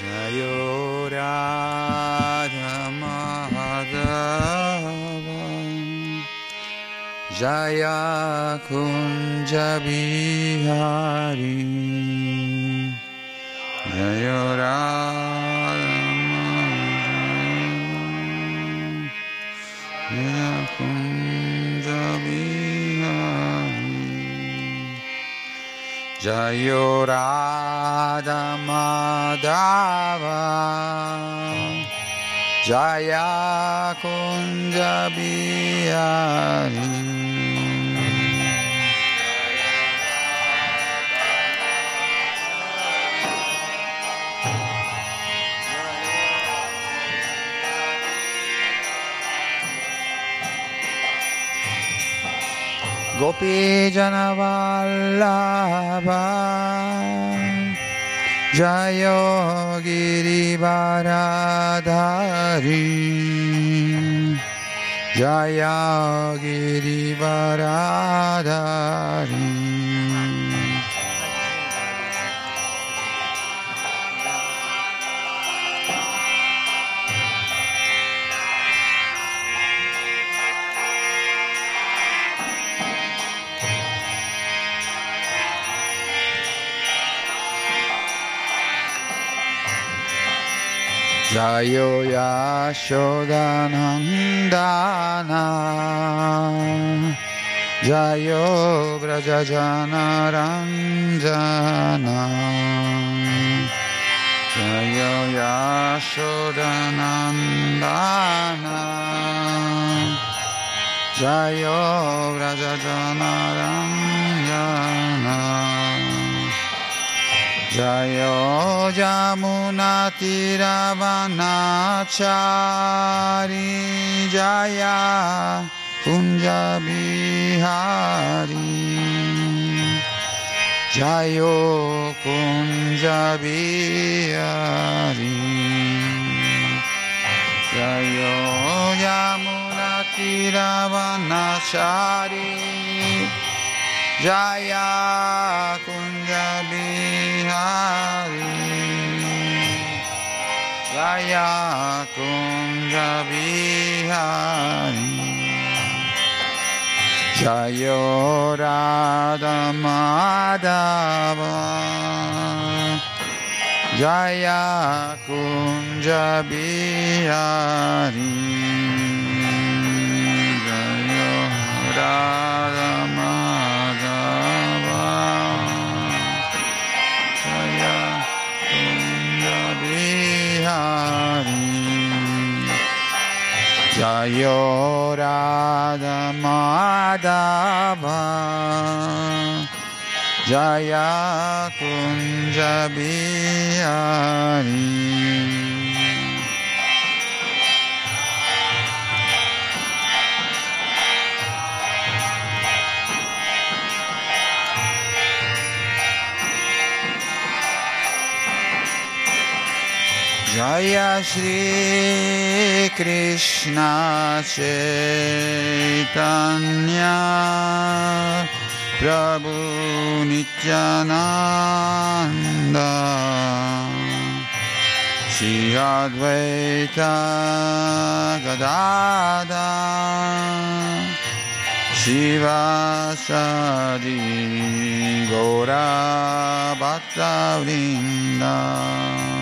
Jayo Radha Madhava Jaya Kunja Bihari Jayo Radha Jayo Radha Madhava Jaya Kunja Bihari Gopi Janavallabha Jayo Girivaradhari Jaya Jayo Yashodanandana Jayo Brajajana Ranjana Jayo Yashodanandana Jayo Brajajana Ranjana Jayo Jamuna Tiravanachari Jaya Kunja Bihari Jayo Kunja Bihari Jayo Bihari Jaya Kunja Bihari. Jayo Radha Madhava. Jaya Kunja Bihari. Jayo Radha Jayo Radha Madhava Jaya Kunja Bihari Jaya Shri Krishna Chaitanya Prabhu Nityananda Shri Advaita Gadada Shivasadi Gora Bhatta Vrinda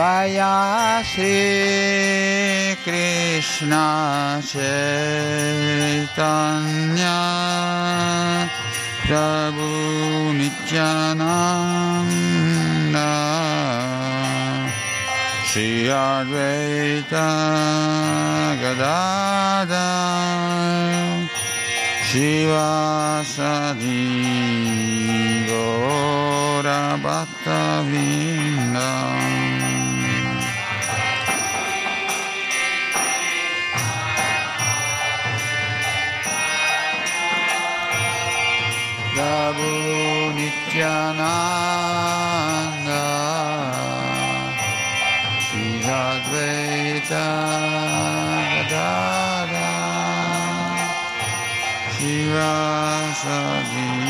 Jaya Shri Krishna Chaitanya Prabhu Nityananda Shri Advaita Gadada Shivasadi Gora Bhatta Vrinda Nityananda. Sri Advaita Gadada Shivasadi Gaura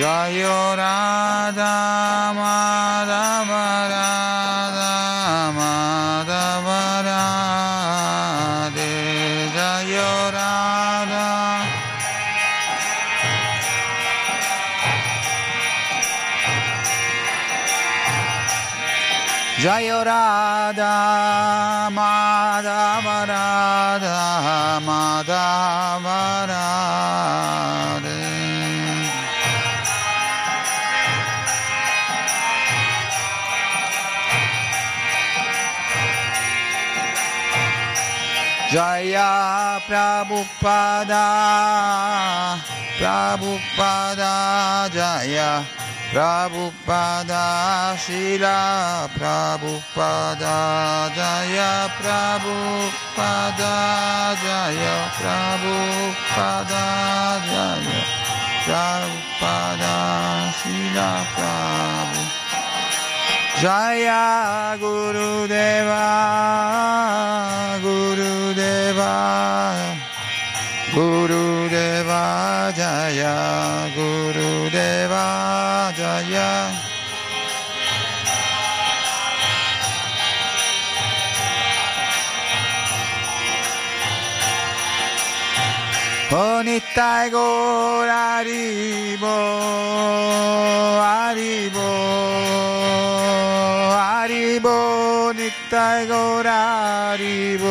Jayo Radha Prabhupada Prabhupada Jaya. Prabhupada Shila Prabhupada Jaya. Prabhupada Jaya. Prabhupada Jaya. Prabhupada Shila Prabhupada Jaya Guru Deva Guru Deva Guru Deva Jaya Guru Deva Jaya হরিব নিত্যায় গৌরারিব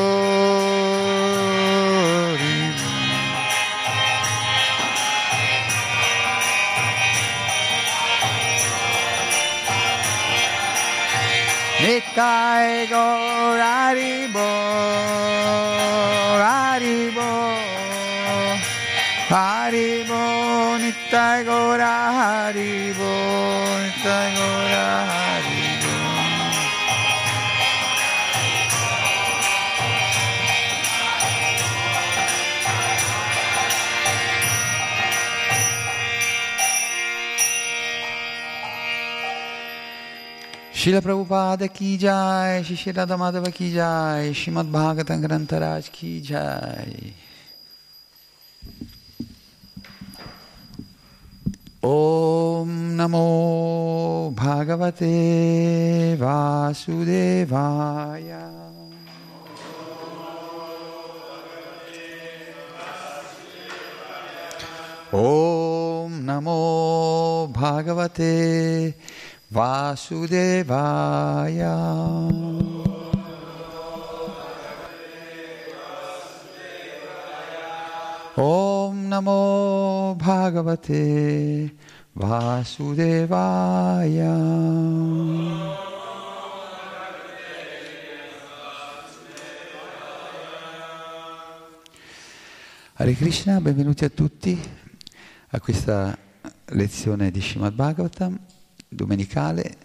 নিত্যায় গৌর शिल प्रभुपाद की जाए श्री श्री राधा माधव की जाय श्रीमद ग्रंथ राज की जाए ओम नमो भागवते वासुदेवाय ओम नमो भागवते Vasudevaya. Om Namo Bhagavate Vasudevaya. Hare Krishna, benvenuti a tutti a questa lezione di Srimad Bhagavatam domenicale.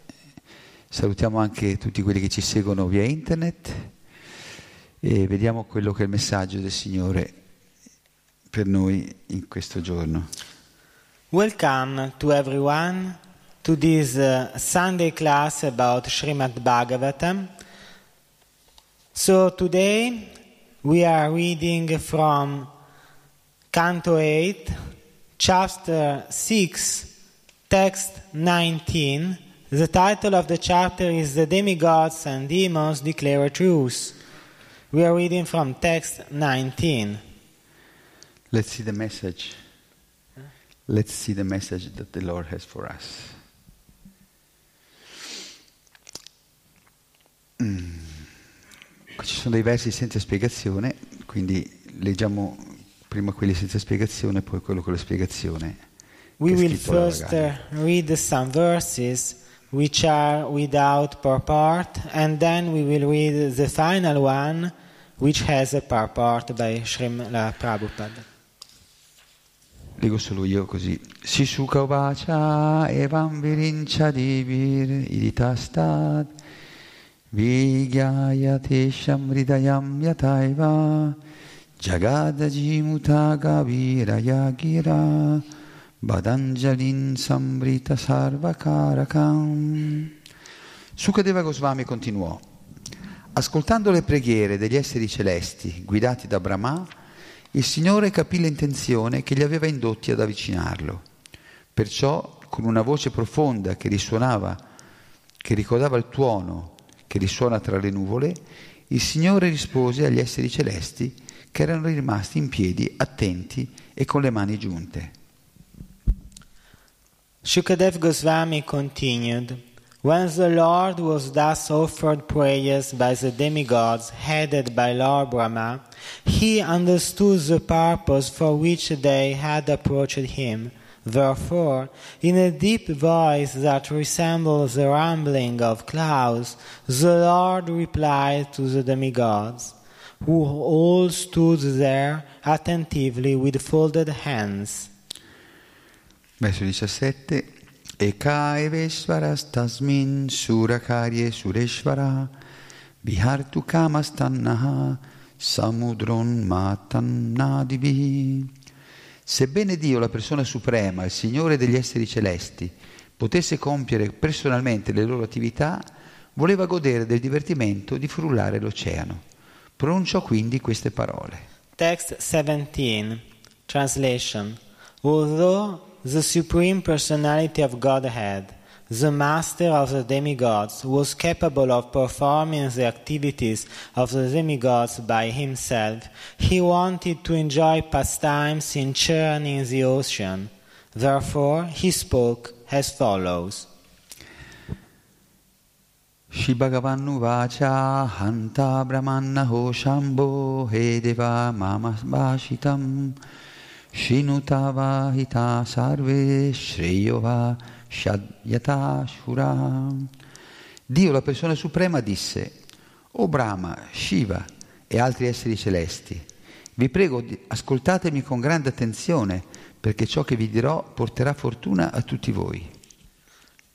Salutiamo anche tutti quelli che ci seguono via internet e vediamo quello che è il messaggio del Signore per noi in questo giorno. Welcome to everyone to this uh, Sunday class about Srimad Bhagavatam. So today we are reading from Canto 8, Chapter 6, Text 19. The title of the chapter is The Demigods and Demons Declare a Truce. We are reading from text 19. Let's see the message. Let's see the message that the Lord has for us. Mm. Ci sono dei versi senza spiegazione, quindi leggiamo prima quelli senza spiegazione, poi quello con la spiegazione. We will first uh, read some verses which are without purport, and then we will read the final one which has a purport by Srimla Prabhupada. Leggo solo io così. Sisuka uvacha evam virincha divir iditastad vigyayate shamridayam yataiva jagadajimuta gaviraya gira badanjalin sambrita sarvakarakam Sukadeva Goswami continuò Ascoltando le preghiere degli esseri celesti guidati da Brahma, il Signore capì l'intenzione che li aveva indotti ad avvicinarlo. Perciò, con una voce profonda che risuonava, che ricordava il tuono che risuona tra le nuvole, il Signore rispose agli esseri celesti che erano rimasti in piedi, attenti e con le mani giunte. Shukadev Goswami continued When the Lord was thus offered prayers by the demigods headed by Lord Brahma, he understood the purpose for which they had approached him. Therefore, in a deep voice that resembled the rumbling of clouds, the Lord replied to the demigods, who all stood there attentively with folded hands. Verso 17. Eka evesvaras tasmin surakarye sureshvara vihartu kamastannaha samudron matannadivi. Sebbene Dio, la persona suprema, il Signore degli esseri celesti, potesse compiere personalmente le loro attività, voleva godere del divertimento di frullare l'oceano. Pronunciò quindi queste parole. Text 17, translation. Although the Supreme Personality of Godhead, the Master of the demigods, was capable of performing the activities of the demigods by himself, he wanted to enjoy pastimes in churning the ocean. Therefore, he spoke as follows. Shibhagavannuvacha hanta brahmannaho shambho he deva mama hita sarve shreyova shadyata shura. Dio, la persona suprema, disse, O Brahma, Shiva e altri esseri celesti, vi prego, ascoltatemi con grande attenzione, perché ciò che vi dirò porterà fortuna a tutti voi.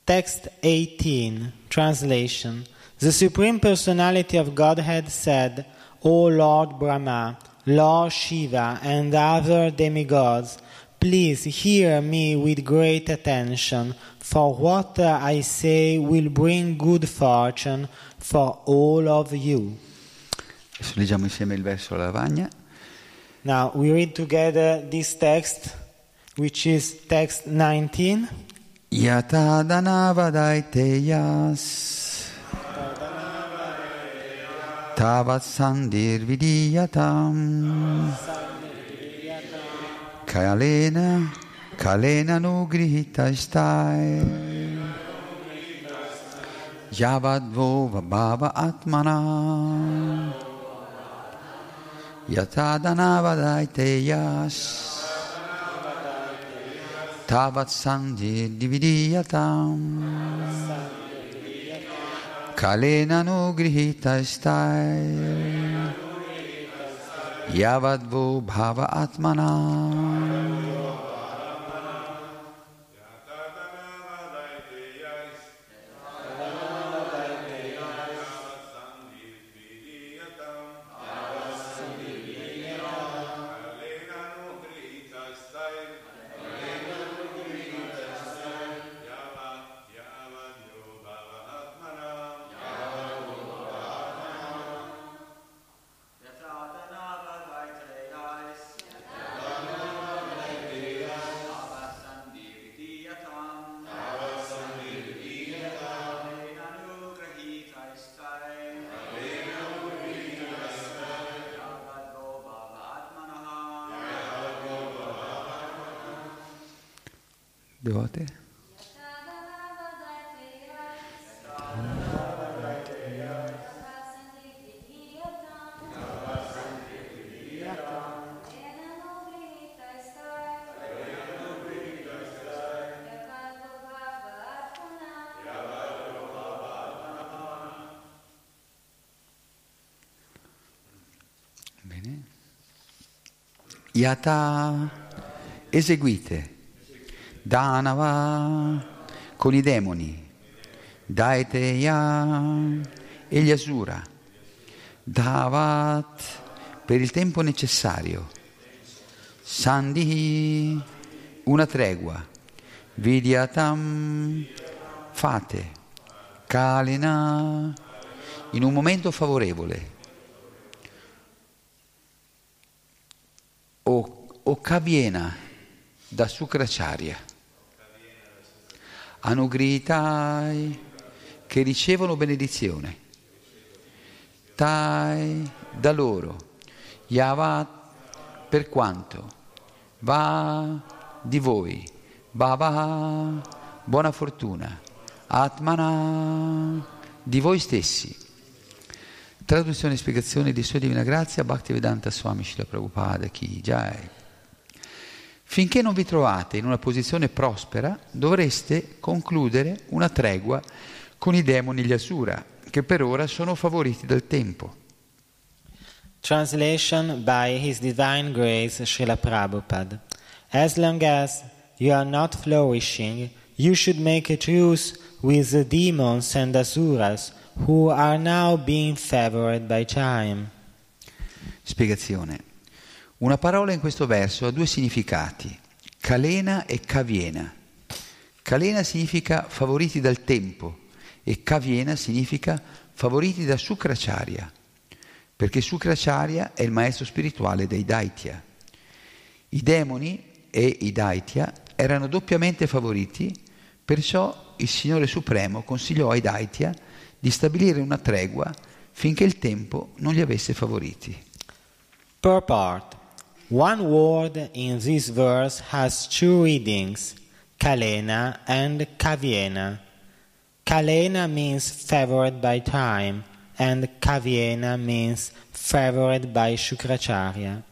Text 18, translation. The Supreme Personality of Godhead said, O Lord Brahma, Lord Shiva, and other demigods, please hear me with great attention, for what I say will bring good fortune for all of you. Adesso leggiamo insieme il verso alla lavagna. Now we read together this text, which is text 19. Yata danavadaiteyas Tavat sandir vidiyatam. Kalena Kalena nugrihita stai Yavadvo vabhava atmana. Yata danavadaiteyas Tavat कालेनानुगृहीतस्ताय। भाव आत्मना Yata, eseguite. Danava con i demoni, Daeteya e gli Asura, Davat per il tempo necessario, Sandhi una tregua, Vidyatam fate, Kalina in un momento favorevole, o, o Kaviena da Sukracharya. Anugritai che ricevono benedizione. Tai da loro. Yavat per quanto. Va di voi. Bhava buona fortuna. Atmana di voi stessi. Traduzione e spiegazione di Sua Divina Grazia Bhaktivedanta Swami Shila Prabhupada Ki Jai. Finché non vi trovate in una posizione prospera, dovreste concludere una tregua con i demoni gli Asura, che per ora sono favoriti dal tempo. Translation by His Divine Grace Srila Prabhupada. As long as you are not flourishing, you should make a truce with the demons and asuras who are now being favored by time. Spiegazione. Una parola in questo verso ha due significati, calena e caviena. Calena significa favoriti dal tempo e caviena significa favoriti da Sukracharya, perché Sukracharya è il maestro spirituale dei Daitya. I demoni e i Daitya erano doppiamente favoriti, perciò il Signore Supremo consigliò ai Daitya di stabilire una tregua finché il tempo non li avesse favoriti. Purport One word in this verse has two readings, Kalena and Kaviena. Kalena means favored by time, and Kaviena means favored by Shukracharya.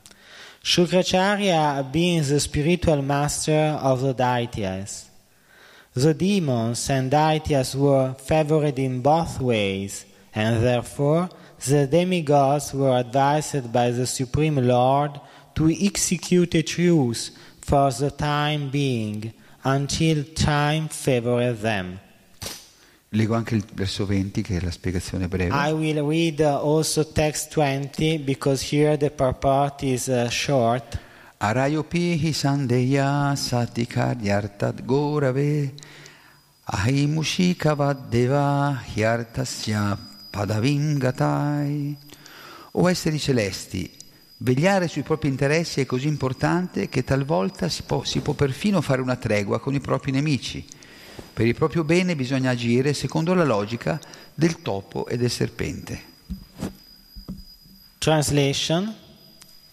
Shukracharya being the spiritual master of the Daityas. The demons and Daityas were favored in both ways, and therefore the demigods were advised by the Supreme Lord to execute a truce for the time being until time favored them. Leggo anche il verso 20 che è la spiegazione breve. I will read also text 20 because here the purport is uh, short. Arayopihi sandeya satikaryartat gorave ahimushikavaddeva hyartasya padavingatai. O esseri celesti, Vegliare sui propri interessi è così importante che talvolta si può, si può, perfino fare una tregua con i propri nemici. Per il proprio bene bisogna agire secondo la logica del topo e del serpente. Translation,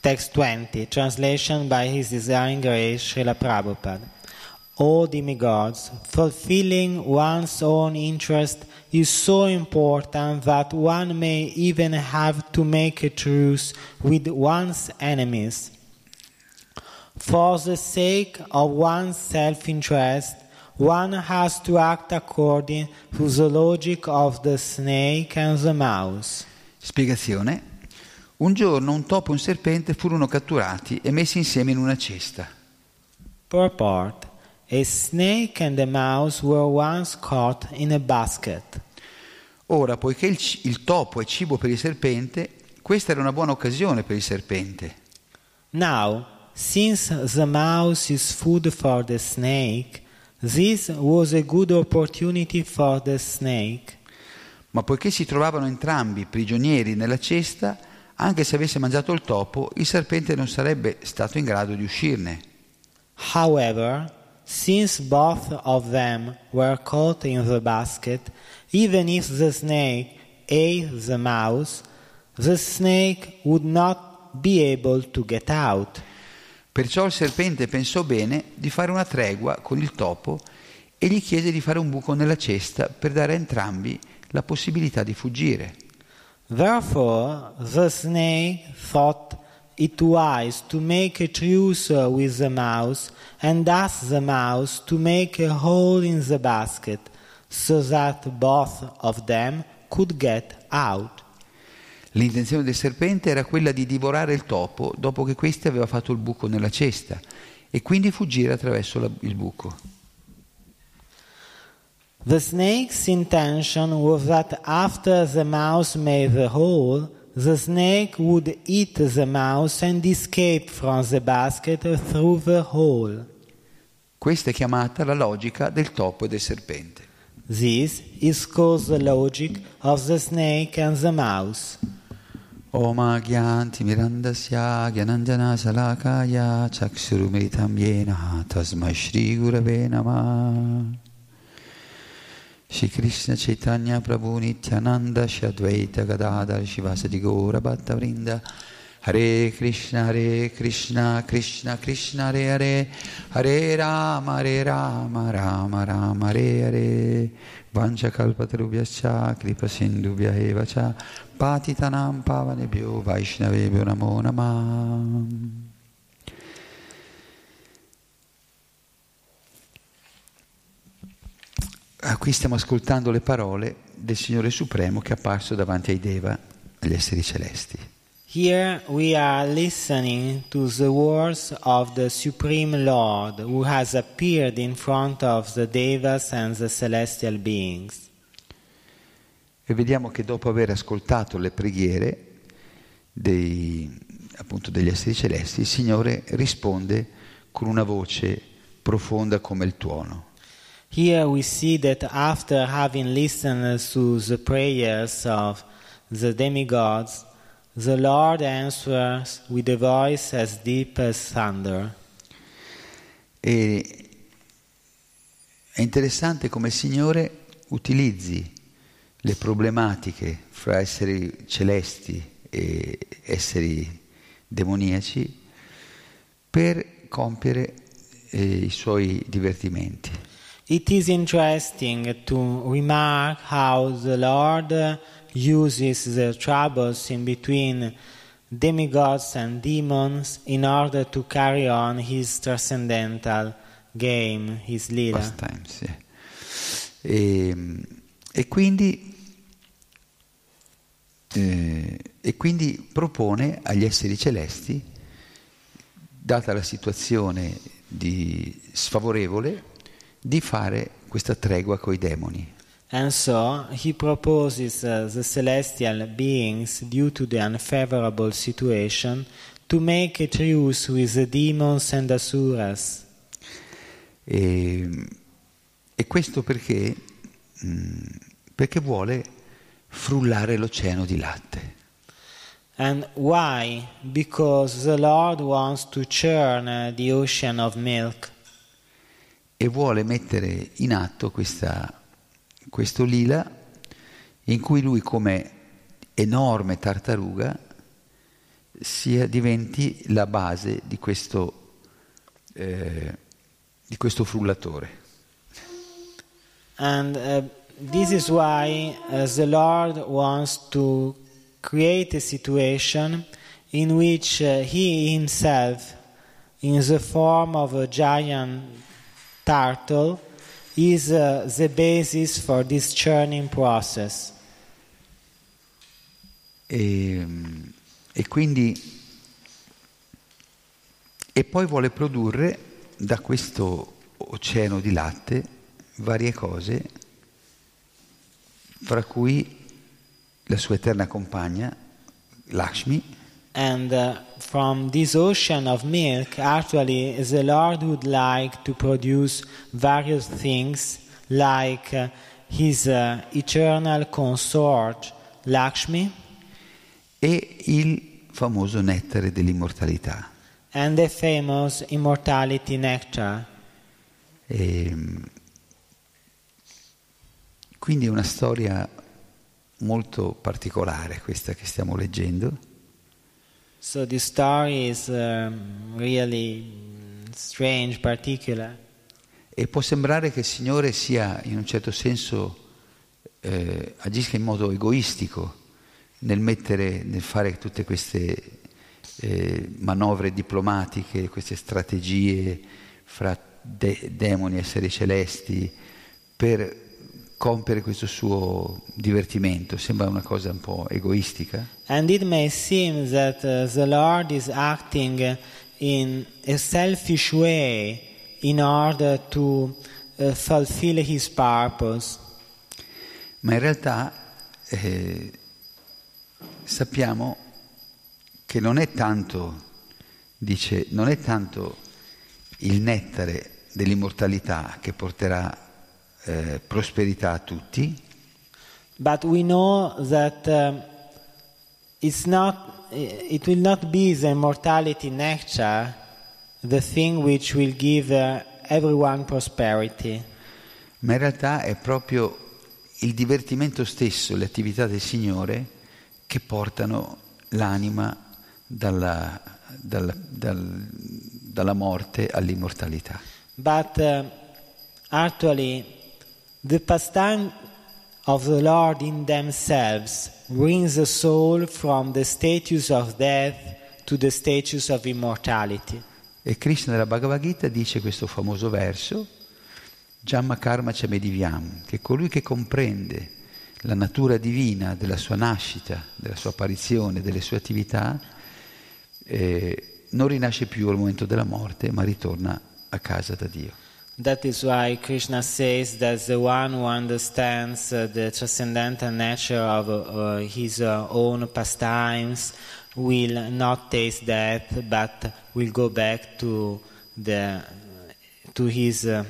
text 20, translation by His Design Grace Srila Prabhupada. O demigods, fulfilling one's own interest is so important that one may even have to make a truce with one's enemies. For the sake of one's self interest, one has to act according to the logic of the snake and the mouse. Spiegazione. Un giorno un topo e un serpente furono catturati e messi insieme in una cesta. Purport A snake and a mouse were once caught in a basket. Ora, poiché il, il topo è cibo per il serpente, questa era una buona occasione per il serpente. Now, since the mouse is food for the snake, this was a good opportunity for the snake. Ma poiché si trovavano entrambi prigionieri nella cesta, anche se avesse mangiato il topo, il serpente non sarebbe stato in grado di uscirne. However, since both of them were caught in the basket, even if the snake ate the mouse, the snake would not be able to get out. Perciò il serpente pensò bene di fare una tregua con il topo e gli chiese di fare un buco nella cesta per dare a entrambi la possibilità di fuggire. Therefore, the snake thought it wise to make a truce with the mouse and asked the mouse to make a hole in the basket so that both of them could get out. L'intenzione del serpente era quella di divorare il topo dopo che questi aveva fatto il buco nella cesta e quindi fuggire attraverso la- il buco. The snake's intention was that after the mouse made the hole, the snake would eat the mouse and escape from the basket through the hole. Questa è chiamata la logica del topo e del serpente. This is called the logic of the snake and the mouse. Oma gyanti mirandasya gyananjana salakaya chaksurumritam yena tasmai shri gurave namah. Shri Krishna Chaitanya Prabhu Nityananda Shri Advaita Gadadhar Shivasati Gaura Bhatta Vrinda. Hare Krishna Hare Krishna Krishna Krishna Hare Hare. Hare Rama Hare Rama Rama Rama Hare Hare. Vancha Kalpatarubhyascha Kripa Sindhubhya Eva Cha Patitanam Pavanebhyo Vaishnavebhyo Namo Namah Qui stiamo ascoltando le parole del Signore Supremo che è apparso davanti ai Deva, agli esseri celesti. Here we are listening to the words of the Supreme Lord who has appeared in front of the Devas and the celestial beings. E vediamo che dopo aver ascoltato le preghiere dei, appunto degli esseri celesti, il Signore risponde con una voce profonda come il tuono. Here we see that after having listened to the prayers of the demigods, the Lord answers with a voice as deep as thunder. E è interessante come il Signore utilizzi le problematiche fra esseri celesti e esseri demoniaci per compiere eh, i suoi divertimenti. It is interesting to remark how the Lord uses the troubles in between demigods and demons in order to carry on his transcendental game, his Lila. Pastimes, sì. E, e quindi, eh, e quindi propone agli esseri celesti, data la situazione di sfavorevole, di fare questa tregua coi demoni. And so he proposes uh, the celestial beings, due to the unfavorable situation, to make a truce with the demons and asuras. E, e questo perché, mm, perché vuole frullare l'oceano di latte. And why? Because the Lord wants to churn uh, the ocean of milk. E vuole mettere in atto questa, questo lila in cui lui come enorme tartaruga sia, diventi la base di questo, eh, di questo frullatore. And uh, this is why uh, the Lord wants to create a situation in which uh, He Himself, in the form of a giant turtle, is uh, the basis for this churning process. E, mm, E quindi e poi vuole produrre da questo oceano di latte varie cose, fra cui la sua eterna compagna, Lakshmi, And uh, from this ocean of milk, actually, the Lord would like to produce various things like uh, his uh, eternal consort, Lakshmi, e il famoso nettare dell'immortalità. and the famous immortality nectar. E, quindi è una storia molto particolare questa che stiamo leggendo. So the story is um, really strange. E può sembrare che il Signore sia in un certo senso eh, agisca in modo egoistico nel mettere, nel fare tutte queste eh, manovre diplomatiche, queste strategie fra de- demoni e esseri celesti per compiere questo suo divertimento. Sembra una cosa un po' egoistica. And it may seem that uh, the Lord is acting in a selfish way in order to uh, fulfill his purpose. Ma in realtà eh, sappiamo che non è tanto, dice, non è tanto il nettare dell'immortalità che porterà eh, prosperità a tutti, But we know that um, it's not, it will not be the immortality nectar, the thing which will give uh, everyone prosperity. ma in realtà è proprio il divertimento stesso, le attività del Signore che portano l'anima dalla, dalla- dal- dalla morte all'immortalità. But uh, actually, the pastime of the Lord in themselves brings the soul from the status of death to the status of immortality. E Krishna nella Bhagavad Gita dice questo famoso verso, Jamma Karma Chamedivyam, che colui che comprende la natura divina della sua nascita, della sua apparizione, delle sue attività, eh, non rinasce più al momento della morte, ma ritorna a casa da Dio. That is why Krishna says that the one who understands uh, the transcendental nature of uh, his uh, own pastimes will not taste death, but will go back to the to his uh,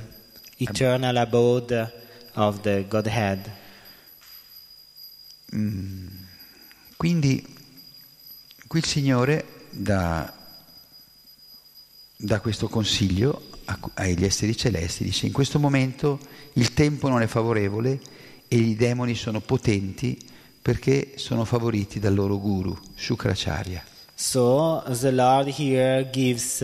eternal abode of the Godhead. Quindi qui il Signore dà, dà questo consiglio agli esseri celesti, dice in questo momento il tempo non è favorevole e i demoni sono potenti perché sono favoriti dal loro guru, Shukracharya. So the Lord here gives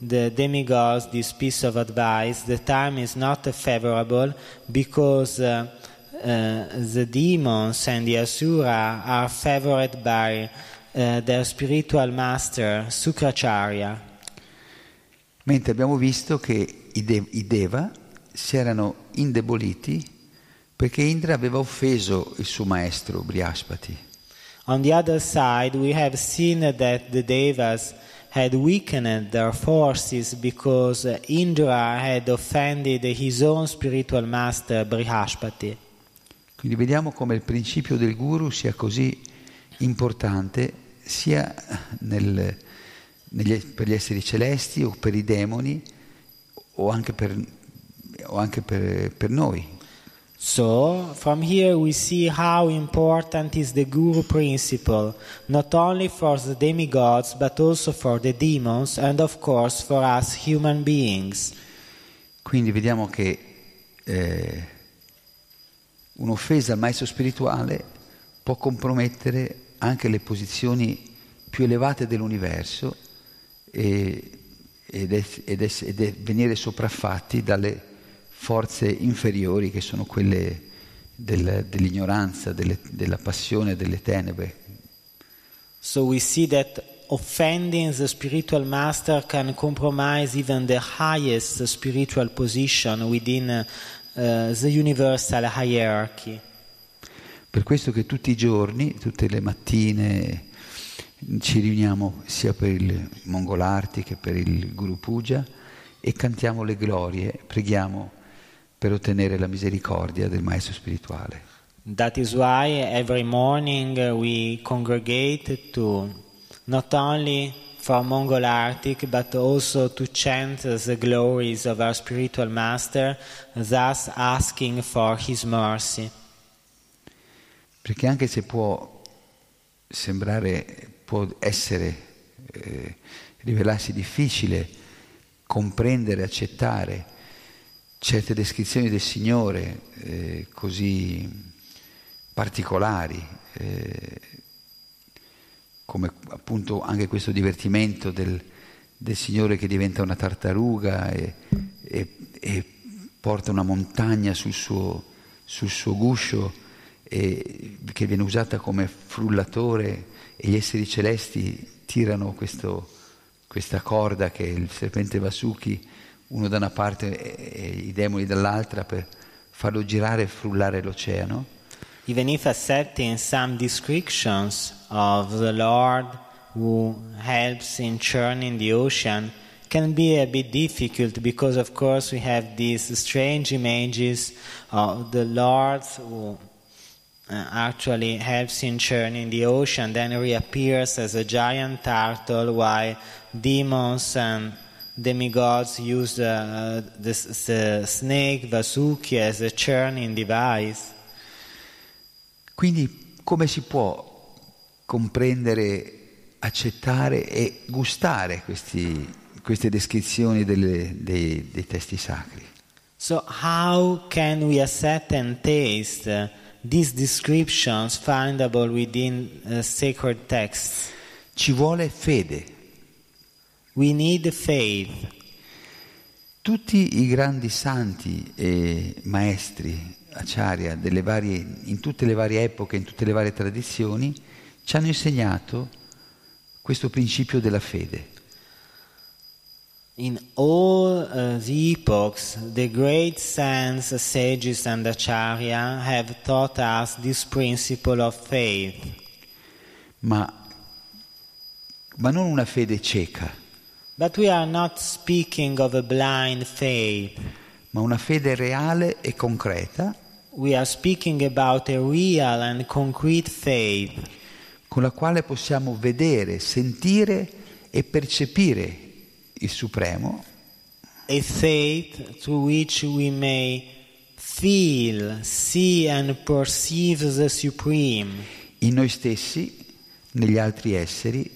the demigods this piece of advice. The time is not favorable because uh, uh, the demons and the asura are favored by uh, their spiritual master Sukracharya. Mentre abbiamo visto che i, de- i Deva si erano indeboliti perché Indra aveva offeso il suo maestro Brihaspati. On the other side, we have seen that the Devas had weakened their forces because Indra had offended his own spiritual master Brihaspati. Quindi vediamo come il principio del guru sia così importante sia nel- per gli esseri celesti o per i demoni o anche per, o anche per- per noi. So, from here we see how important is the Guru principle, not only for the demigods but also for the demons and of course for us human beings. Quindi vediamo che eh, un'offesa al maestro spirituale può compromettere anche le posizioni più elevate dell'universo e- ed, ess- ed ess- ed è- venire sopraffatti dalle forze inferiori che sono quelle del- dell'ignoranza, delle- della passione, delle tenebre. So we see that offending the spiritual master can compromise even the highest spiritual position within uh, the universal hierarchy. Per questo che tutti i giorni, tutte le mattine, ci riuniamo sia per il Mongolarti che per il Guru Puja e cantiamo le glorie, preghiamo per ottenere la misericordia del Maestro spirituale. That is why every morning we congregate to not only for Mongol Arctic but also to chant the glories of our spiritual master, thus asking for his mercy. Perché anche se può sembrare, può essere, eh, rivelarsi difficile comprendere, accettare certe descrizioni del Signore eh, così particolari, eh, come appunto anche questo divertimento del, del, Signore che diventa una tartaruga e, e, e porta una montagna sul suo, sul suo guscio e, che viene usata come frullatore e gli esseri celesti tirano questo, questa corda che il serpente Vasuki, uno da una parte e i demoni dall'altra, per farlo girare e frullare l'oceano. Even if accepting some descriptions of the Lord who helps in churning the ocean can be a bit difficult because, of course, we have these strange images of the Lord who uh, actually helps in churning the ocean, then reappears as a giant turtle while demons and demigods use uh, the, the snake Vasuki as a churning device. Quindi come si può comprendere, accettare e gustare questi, queste descrizioni delle, dei, dei, testi sacri? So how can we accept and taste these descriptions findable within uh, sacred texts? Ci vuole fede. We need faith. Tutti i grandi santi e maestri acciaria varie, in tutte le varie epoche, in tutte le varie tradizioni, ci hanno insegnato questo principio della fede. In all uh, the epochs, the great saints, sages and acharya have taught us this principle of faith. Ma, ma non una fede cieca. But we are not speaking of a blind faith. Ma una fede reale e concreta we are speaking about a real and concrete faith con la quale possiamo vedere, sentire e percepire il Supremo. A faith through which we may feel, see and perceive the Supreme. In noi stessi, negli altri esseri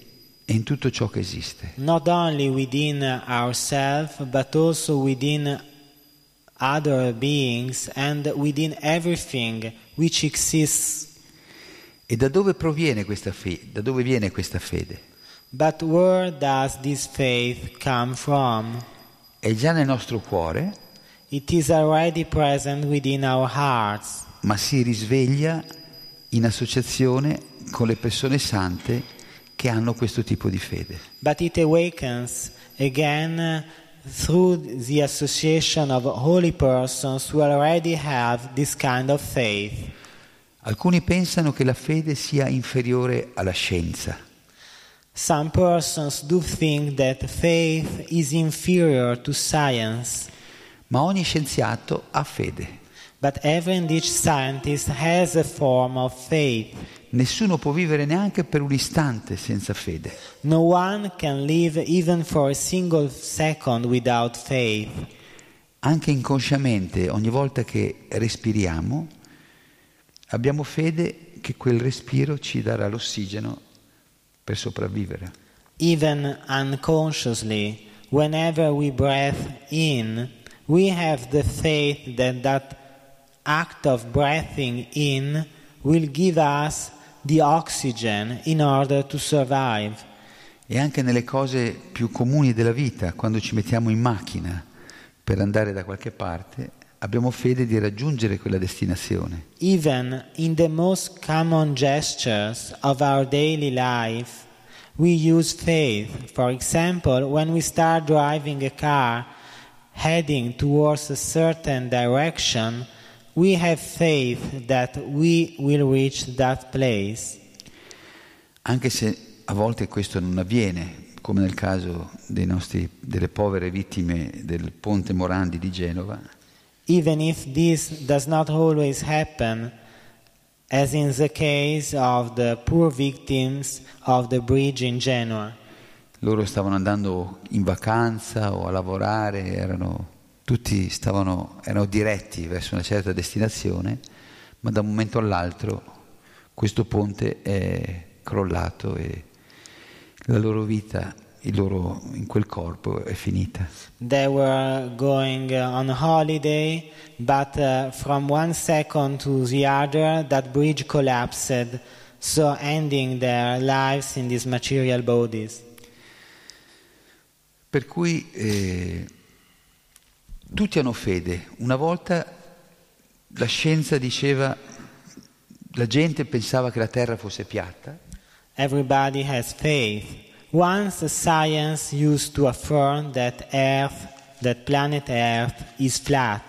e in tutto ciò che esiste. Not only within ourselves, but also within other beings and within everything which exists. E da dove proviene questa fede? Da dove viene questa fede? But where does this faith come from? È già nel nostro cuore. It is already present within our hearts. Ma si risveglia in associazione con le persone sante che hanno questo tipo di fede. But it awakens again through the association of holy persons who already have this kind of faith. Alcuni pensano che la fede sia inferiore alla scienza. Some persons do think that faith is inferior to science. Ma ogni scienziato ha fede. But every and each scientist has a form of faith. Nessuno può vivere neanche per un istante senza fede. No one can live even for a single second without faith. Anche inconsciamente, ogni volta che respiriamo, abbiamo fede che quel respiro ci darà l'ossigeno per sopravvivere. Even unconsciously, whenever we breathe in, we have the faith that that act of breathing in will give us the oxygen in order to survive. E anche nelle cose più comuni della vita, quando ci mettiamo in macchina per andare da qualche parte, abbiamo fede di raggiungere quella destinazione. Even in the most common gestures of our daily life, we use faith. For example, when we start driving a car heading towards a certain direction, we have faith that we will reach that place. Anche se a volte questo non avviene, come nel caso dei nostri, delle povere vittime del ponte Morandi di Genova. Even if this does not always happen, as in the case of the poor victims of the bridge in Genoa. Loro stavano andando in vacanza o a lavorare, erano, tutti stavano, erano diretti verso una certa destinazione, ma da un momento all'altro questo ponte è crollato e la loro vita il loro, in quel corpo è finita. They were going uh, on holiday, but uh, from one second to the other, that bridge collapsed, so ending their lives in these material bodies. Per cui eh, tutti hanno fede. Una volta la scienza diceva, la gente pensava che la terra fosse piatta. Everybody has faith. Once science used to affirm that Earth, that planet Earth, is flat.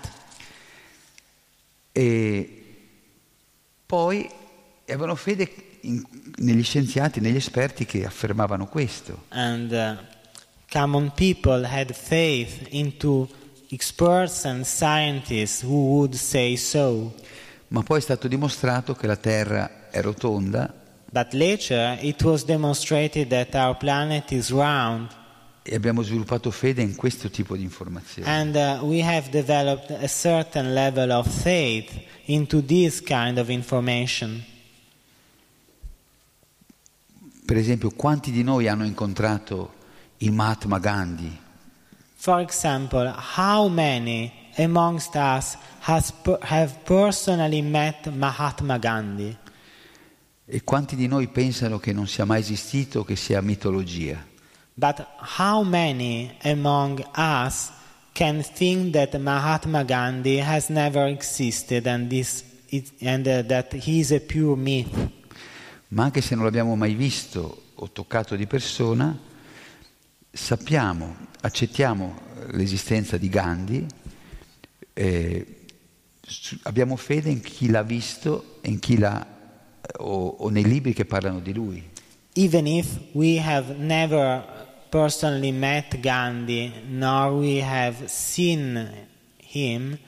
E poi avevano fede in- negli scienziati, negli esperti che affermavano questo. And uh, common people had faith into experts and scientists who would say so. Ma poi è stato dimostrato che la Terra è rotonda But later it was demonstrated that our planet is round, e abbiamo sviluppato fede in questo tipo di informazioni. and uh, we have developed a certain level of faith into this kind of information. Per esempio, quanti di noi hanno incontrato il Mahatma Gandhi? For example, how many amongst us has have personally met Mahatma Gandhi? E quanti di noi pensano che non sia mai esistito, che sia mitologia? But how many among us can think that Mahatma Gandhi has never existed and, this and uh, that he is a pure myth? Ma anche se non l'abbiamo mai visto o toccato di persona, sappiamo, accettiamo eh, l'esistenza di Gandhi, eh, abbiamo fede in chi l'ha visto e in chi l'ha, o, o nei libri che parlano di lui. Even if we have never personally met Gandhi nor we have seen him,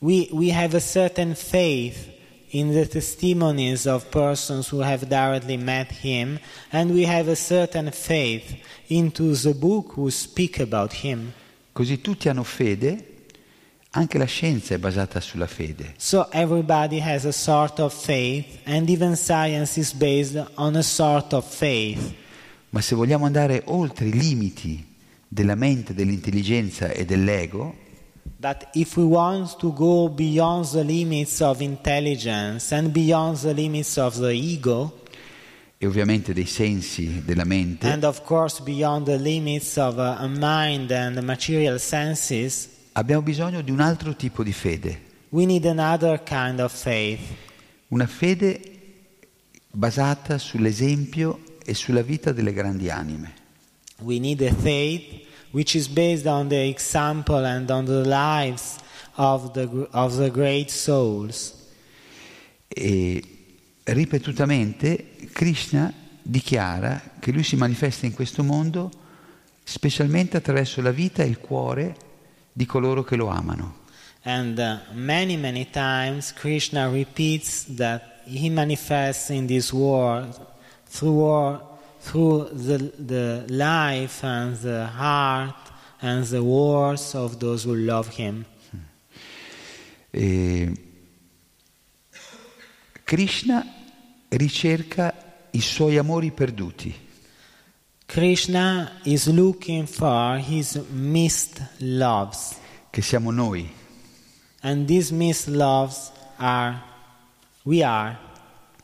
we, we have a certain faith in the testimonies of persons who have directly met him, and we have a certain faith into the book who speak about him. Così tutti hanno fede, anche la scienza è basata sulla fede. So everybody has a sort of faith, and even science is based on a sort of faith. Ma se vogliamo andare oltre i limiti della mente, dell'intelligenza e dell'ego, But if we want to go beyond the limits of intelligence and beyond the limits of the ego, e ovviamente dei sensi della mente, and of course beyond the limits of uh, a mind and material senses, abbiamo bisogno di un altro tipo di fede, kind of una fede basata sull'esempio e sulla vita delle grandi anime. We need a faith which is based on the example and on the lives of the, of the great souls. E ripetutamente Krishna dichiara che lui si manifesta in questo mondo specialmente attraverso la vita e il cuore di coloro che lo amano. And uh, many, many times Krishna repeats that he manifests in this world through, war- through the, the life and the heart and the words of those who love him. E Krishna ricerca i suoi amori perduti. Krishna is looking for his missed loves. che siamo noi. And these missed loves are, we are.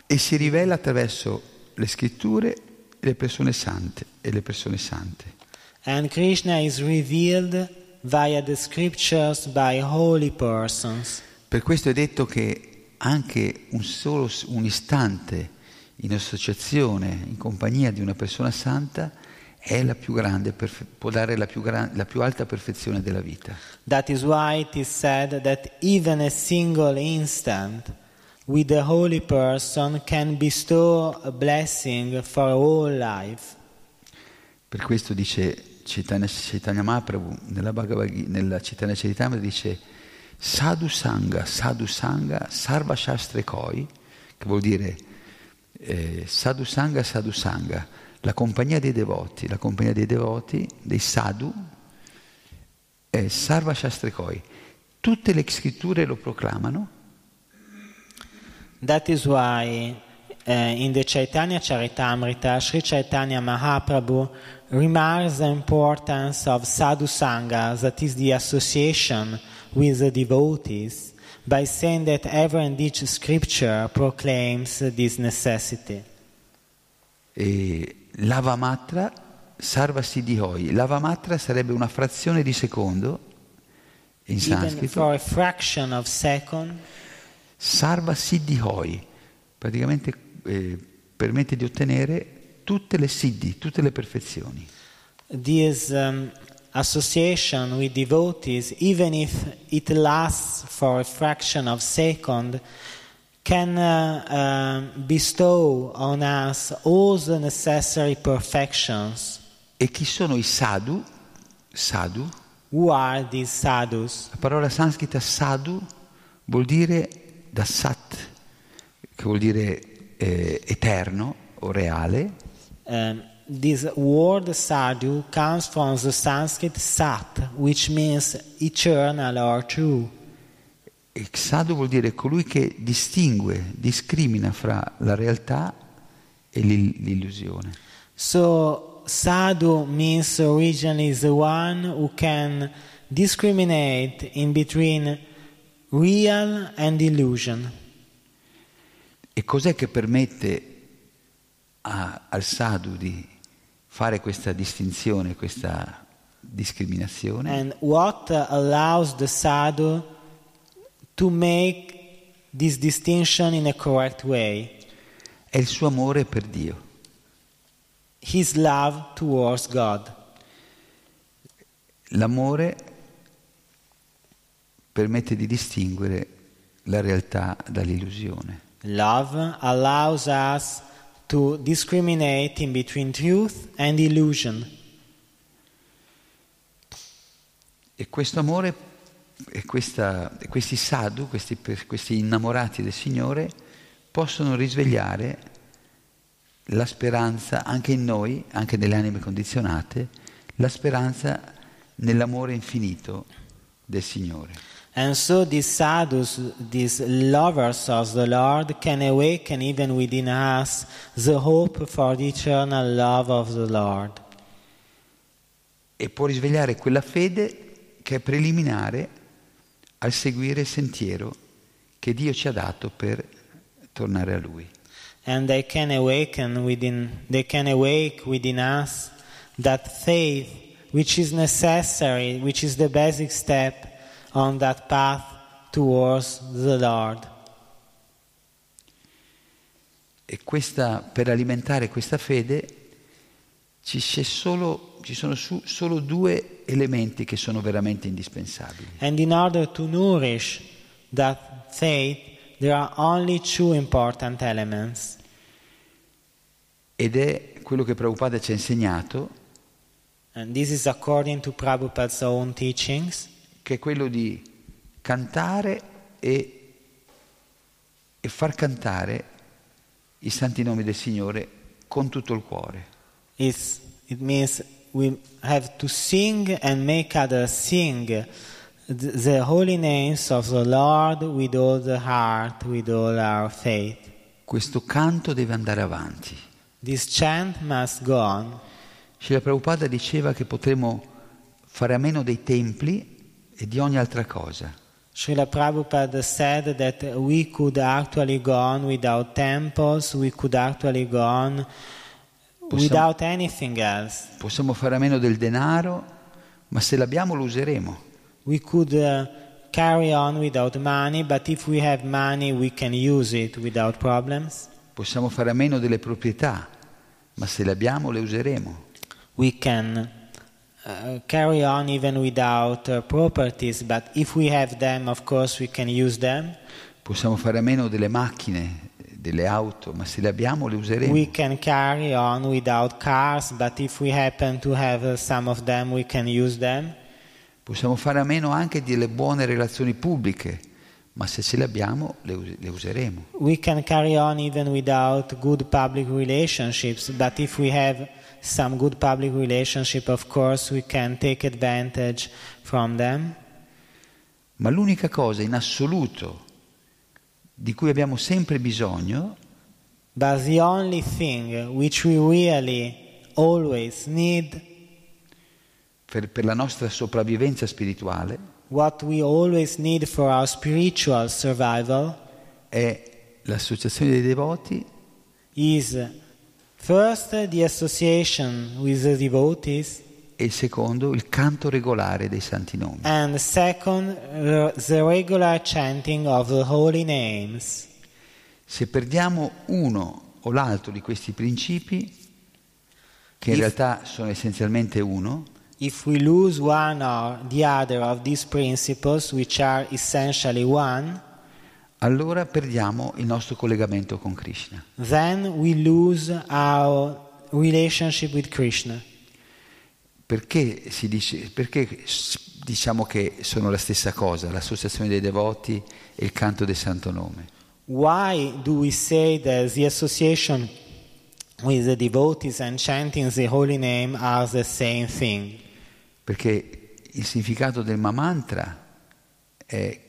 E si rivela attraverso le scritture, le persone sante e le persone sante. And Krishna is revealed via the scriptures by holy persons. Per questo è detto che anche un solo un istante in associazione, in compagnia di una persona santa, è la più grande, perfe- può dare la più, gran- la più alta perfezione della vita. That is why it is said that even a single instant with the holy person can bestow a blessing for all life. Per questo dice Chaitanya, Chaitanya Mahaprabhu nella, Bhagavad nella Chaitanya Charitamrita dice Sadhu Sangha, Sadhu Sangha, Sarva Shastre Koi, che vuol dire eh, Sadhu Sangha, Sadhu Sangha, la compagnia dei devoti, la compagnia dei devoti, dei sadhu, è Sarva Shastre Koi. Tutte le scritture lo proclamano That is why uh, in the Chaitanya Charitamrita, Sri Chaitanya Mahaprabhu remarks the importance of sadhu sangha, that is the association with the devotees, by saying that every and each scripture proclaims this necessity. E Lavamatra Sarva Siddhihoi. Lavamatra sarebbe una frazione di secondo in Even sanscrito. for a fraction of second, Sarva Siddhihoi. Praticamente eh, permette di ottenere tutte le siddhi, tutte le perfezioni. this um, association with devotees, even if it lasts for a fraction of second, can uh, um, bestow on us all the necessary perfections. E chi sono i sadhu? Sadhu. Who are these sadhus? La parola sanscrita sadhu vuol dire da sat, che vuol dire eh, eterno o reale, Um, this word sadhu comes from the Sanskrit sat, which means eternal or true. e sadhu vuol dire colui che distingue, discrimina fra la realtà e l'il- l'illusione. So sadhu means originally the one who can discriminate in between real and illusion. E cos'è che permette a- al sadhu di fare questa distinzione, questa discriminazione? And what allows the sadhu to make this distinction in a correct way? È il suo amore per Dio. His love towards God. L'amore permette di distinguere la realtà dall'illusione. Love allows us to discriminate in between truth and illusion. E questo amore e, questa- questi sadhu, questi, questi innamorati del Signore, possono risvegliare la speranza anche in noi, anche nelle anime condizionate, la speranza nell'amore infinito del Signore. And so these sadhus, these lovers of the Lord, can awaken even within us the hope for the eternal love of the Lord. E può risvegliare quella fede che è preliminare al seguire il sentiero che Dio ci ha dato per tornare a Lui. And they can awaken within they can awake within us that faith which is necessary, which is the basic step on that path towards the Lord. E questa, per alimentare questa fede ci, solo, ci sono su- solo due elementi che sono veramente indispensabili. And in order to nourish that faith, there are only two important elements. Ed è quello che Prabhupada ci ha insegnato, And this is according to Prabhupada's own teachings, che è quello di cantare e, e far cantare i santi nomi del Signore con tutto il cuore. It's, it means we have to sing and make others sing th- the holy names of the Lord with all the heart, with all our faith. Questo canto deve andare avanti. This chant must go on. Srila Prabhupada diceva che potremmo fare a meno dei templi e di ogni altra cosa. Srila Prabhupada said that we could actually go on without temples, we could actually go on without anything else. Possiamo fare a meno del denaro, ma se l'abbiamo lo useremo. We could uh, carry on without money, but if we have money, we can use it without problems. Possiamo fare a meno delle proprietà, ma se le abbiamo le useremo. We can uh, carry on even without uh, properties, but if we have them, of course, we can use them. Possiamo fare a meno delle macchine, delle auto, ma se le abbiamo le useremo. We can carry on without cars, but if we happen to have uh, some of them, we can use them. Possiamo fare a meno anche delle buone relazioni pubbliche, ma se ce le abbiamo le, us- le useremo. We can carry on even without good public relationships, but if we have some good public relationship, of course, we can take advantage from them. Ma l'unica cosa in assoluto di cui abbiamo sempre bisogno But the only thing which we really always need, per, per la nostra sopravvivenza spirituale what we always need for our spiritual survival, è l'associazione dei devoti is first the association with the devotees, e secondo il canto regolare dei santi nomi. and second, the regular chanting of the holy names. Se perdiamo uno o l'altro di questi principi, che in If- realtà sono essenzialmente uno, If we lose one or the other of these principles, which are essentially one, allora perdiamo il nostro collegamento con Krishna. then we lose our relationship with Krishna. Perché, si dice, perché diciamo che sono la stessa cosa, l'associazione dei devoti e il canto del santo nome? Why do we say that the association with the devotees and chanting the holy name are the same thing? Perché il significato del Mamantra è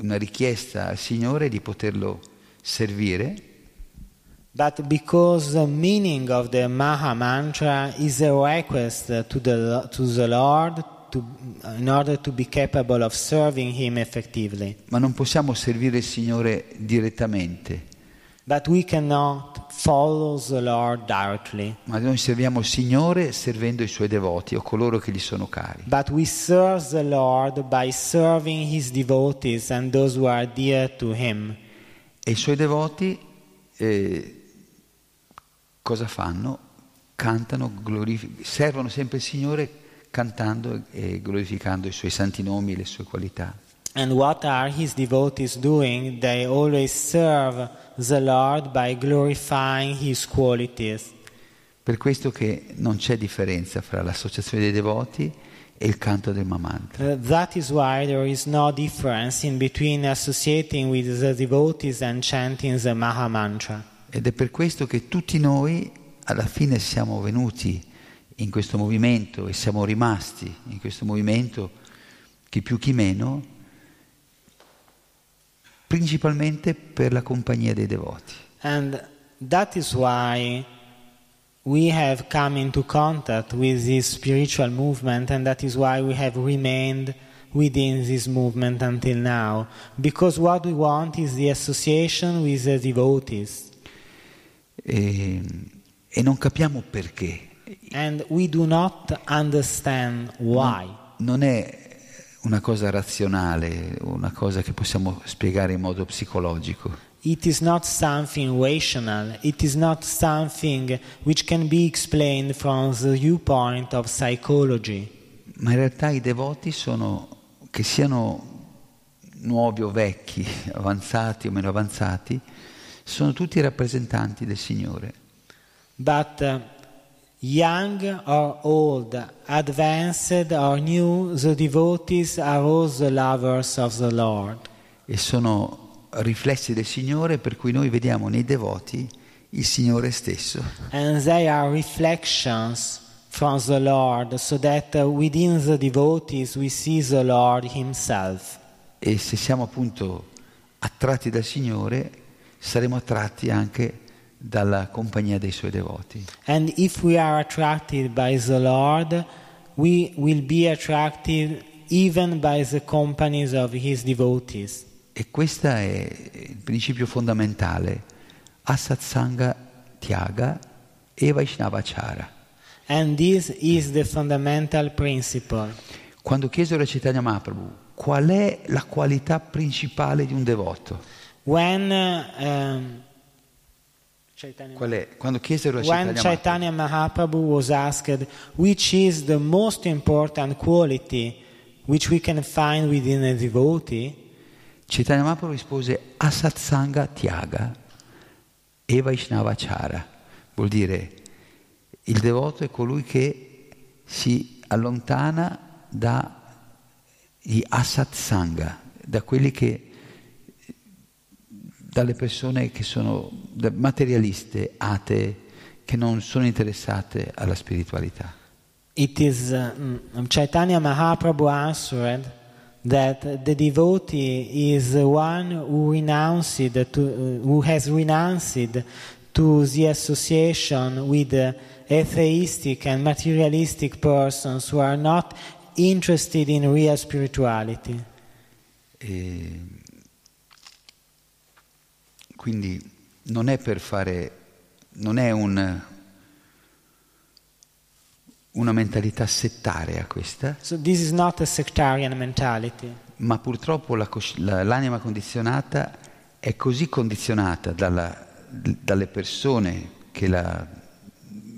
una richiesta al Signore di poterlo servire But because the meaning of the Maha Mantra is a request to the, to the Lord to, in order to be capable of serving Him effectively. ma non possiamo servire il Signore direttamente, But we cannot follow the Lord directly. ma noi serviamo il Signore servendo i Suoi devoti o coloro che gli sono cari. But we serve the Lord by serving His devotees and those who are dear to Him. E i Suoi devoti eh, cosa fanno? Cantano, glorifi- servono sempre il Signore cantando e glorificando i Suoi santi nomi e le Sue qualità. And what are His devotees doing? They always serve the Lord by glorifying His qualities. Per questo che non c'è differenza fra l'associazione dei devoti e il canto del Mamantra. Uh, that is why there is no difference in between associating with the devotees and chanting the Maha Mantra. Ed è per questo che tutti noi alla fine siamo venuti in questo movimento e siamo rimasti in questo movimento, chi più chi meno, principalmente per la compagnia dei devoti. And that is why we have come into contact with this spiritual movement, and that is why we have remained within this movement until now. Because what we want is the association with the devotees. E, e non capiamo perché. And we do not understand why. Non è una cosa razionale, una cosa che possiamo spiegare in modo psicologico. It is not something rational, it is not something which can be explained from the viewpoint of psychology. Ma in realtà i devoti sono, che siano nuovi o vecchi, avanzati o meno avanzati, sono tutti rappresentanti del Signore. But uh, young or old, advanced or new, the devotees are all the lovers of the Lord. E sono riflessi del Signore per cui noi vediamo nei devoti il Signore stesso. And they are reflections from the Lord, so that within the devotees we see the Lord Himself. E se siamo appunto attratti dal Signore, saremo attratti anche dalla compagnia dei Suoi devoti. And if we are attracted by the Lord, we will be attracted even by the companies of His devotees. E questo è il principio fondamentale. Asatsanga Tyaga e Vaishnavachara. And this is the fundamental principle. Quando chiesero a Chaitanya Mahaprabhu qual è la qualità principale di un devoto, When, uh, um, qual è? Quando chiesero a when Chaitanya, Mahaprabhu was asked which is the most important quality which we can find within a devotee, Chaitanya Mahaprabhu rispose Asatsanga Tyaga e Vaishnava Chara, vuol dire il devoto è colui che si allontana dagli asatsanga, da quelli che dalle persone che sono materialiste, atee, che non sono interessate alla spiritualità. It is uh, Chaitanya Mahaprabhu answered that the devotee is one who renounced to, uh, who has renounced to the association with atheistic and materialistic persons who are not interested in real spirituality. E quindi non è per fare, non è un, una mentalità settaria questa, So this is not a sectarian mentality. ma purtroppo la l'anima condizionata è così condizionata dalla- dalle persone che, la,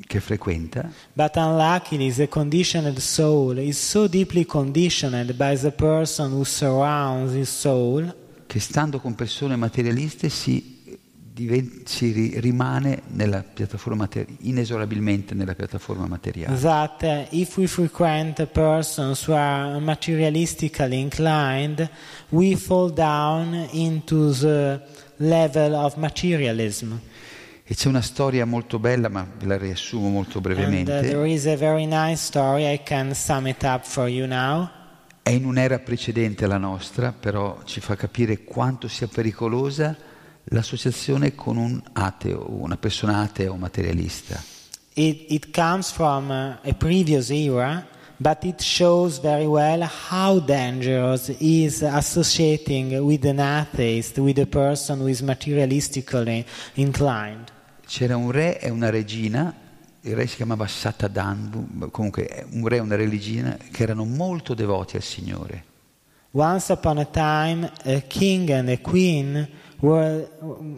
che frequenta. But unluckily, the conditioned soul is so deeply conditioned by the person who surrounds his soul. Che stando con persone materialiste si, si ri- rimane nella inesorabilmente nella piattaforma materiale. that uh, if we frequent persons who are materialistically inclined, we fall down into the level of materialism. E c'è una storia molto bella, ma ve la riassumo molto And uh, brevemente. there is a very nice story, I can sum it up for you now. È in un'era precedente alla nostra, però ci fa capire quanto sia pericolosa l'associazione con un ateo, una persona atea o materialista. It, it comes from uh, a previous era, but it shows very well how dangerous is associating with an atheist, with a person who is materialistically inclined. C'era un re e una regina, il re si chiamava Satadanbu, comunque un re e una regina che erano molto devoti al Signore. Once upon a time, a king and a queen were,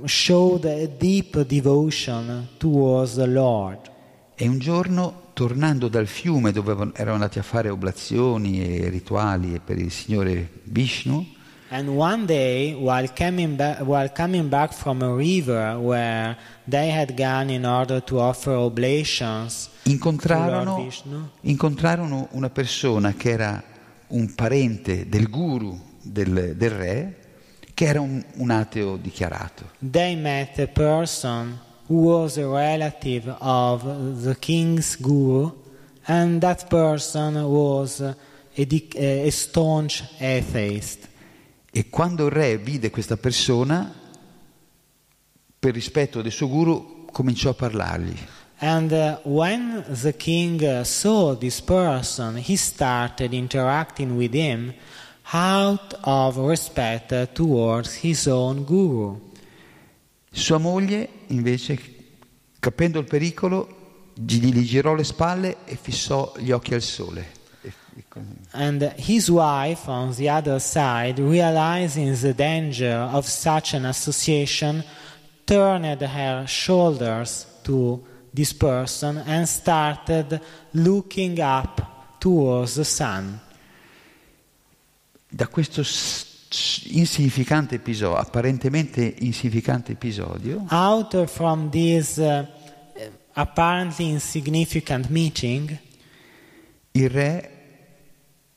showed a deep devotion towards the Lord. E un giorno, tornando dal fiume dove erano andati a fare oblazioni e rituali per il Signore Vishnu, And one day, while coming, back, while coming back from a river where they had gone in order to offer oblations incontrarono, incontrarono una persona che era un parente del guru del, del re, che era un, un ateo dichiarato. they met a person who was a relative of the king's guru, and that person was a, a staunch atheist. E quando il re vide questa persona, per rispetto del suo guru, cominciò a parlargli. And uh, when the king uh, saw this person, he started interacting with him out of respect towards his own guru. Sua moglie, invece, capendo il pericolo, gli girò le spalle e fissò gli occhi al sole. And his wife, on the other side, realizing the danger of such an association, turned her shoulders to this person and started looking up towards the sun. Da questo insignificante episodio, apparentemente insignificante episodio, Out from this uh, apparently insignificant meeting, il re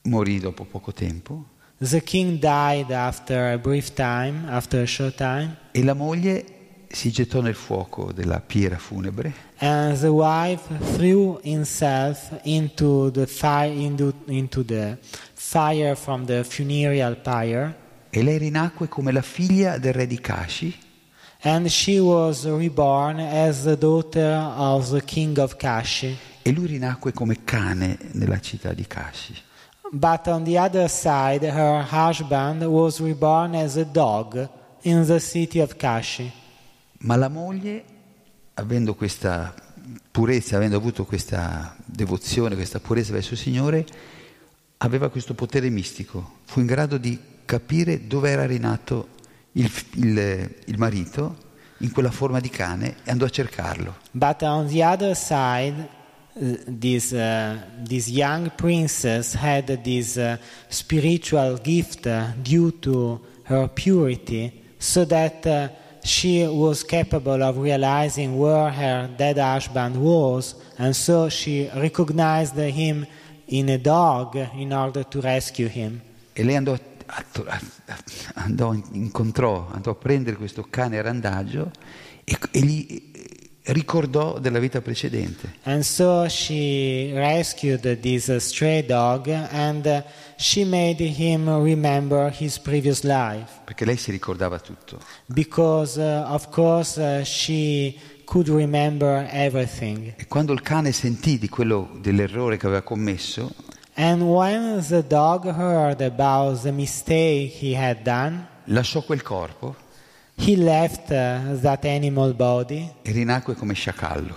morì dopo poco tempo. the king died after a brief time, after a short time, e la moglie si gettò nel fuoco della piera funebre and the wife threw himself into the fire, into, into the fire from the funereal pyre, e lei rinacque come la figlia del re di Kashi and she was reborn as the daughter of the king of Kashi. e lui rinacque come cane nella città di Kashi. But on the other side, her husband was reborn as a dog in the city of Kashi. Ma la moglie, avendo questa purezza, avendo avuto questa devozione, questa purezza verso il Signore, aveva questo potere mistico. Fu in grado di capire dove era rinato il, il- il marito in quella forma di cane e andò a cercarlo. But on the other side, uh, this, uh, this young princess had this uh, spiritual gift due to her purity so that uh, she was capable of realizing where her dead husband was, and so she recognized him in a dog in order to rescue him. E lei andò, a, a, andò, incontrò, andò a prendere questo cane randagio e, e gli ricordò della vita precedente. And so she rescued this stray dog and she made him remember his previous life. Perché lei si ricordava tutto. Because, uh, of course, uh, she could remember everything. E quando il cane sentì di quello dell'errore che aveva commesso, And when the dog heard about the mistake he had done, lasciò quel corpo he left uh, that animal body e rinacque come sciacallo.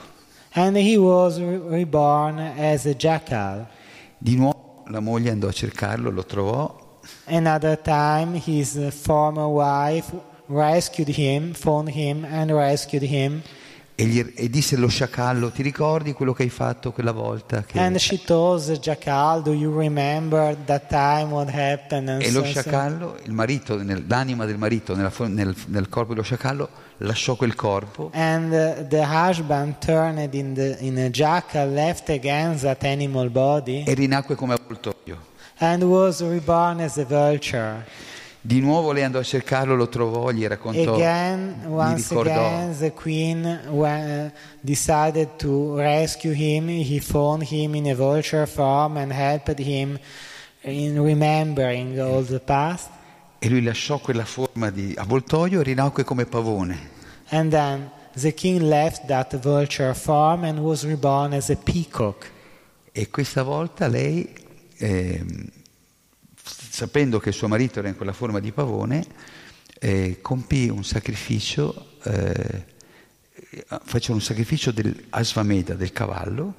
and he was re- reborn as a jackal. Di nuovo la moglie andò a cercarlo, lo trovò Another time, his former wife rescued him, found him, and rescued him. e, gli, e disse allo sciacallo: Ti ricordi quello che hai fatto quella volta? Che... And she told the jackal, Do you remember that time what happened? And E lo so- so- sciacallo, il marito, nel- l'anima del marito nella fo- nel, nel corpo dello sciacallo, lasciò quel corpo And uh, the husband turned in, the, in a jackal, left again that animal body, e rinacque come avvoltoio. and was reborn as a vulture. Di nuovo lei andò a cercarlo, lo trovò, gli raccontò, Again, gli ricordò again, the queen uh, decided to rescue him. He found him in a vulture form and helped him in remembering all the past. E lui lasciò quella forma di avvoltoio e rinacque come pavone. And then the king left that vulture form and was reborn as a peacock. E questa volta lei, ehm, sapendo che suo marito era in quella forma di pavone, eh, compì un sacrificio, eh, faceva un sacrificio dell'asvameda, del cavallo,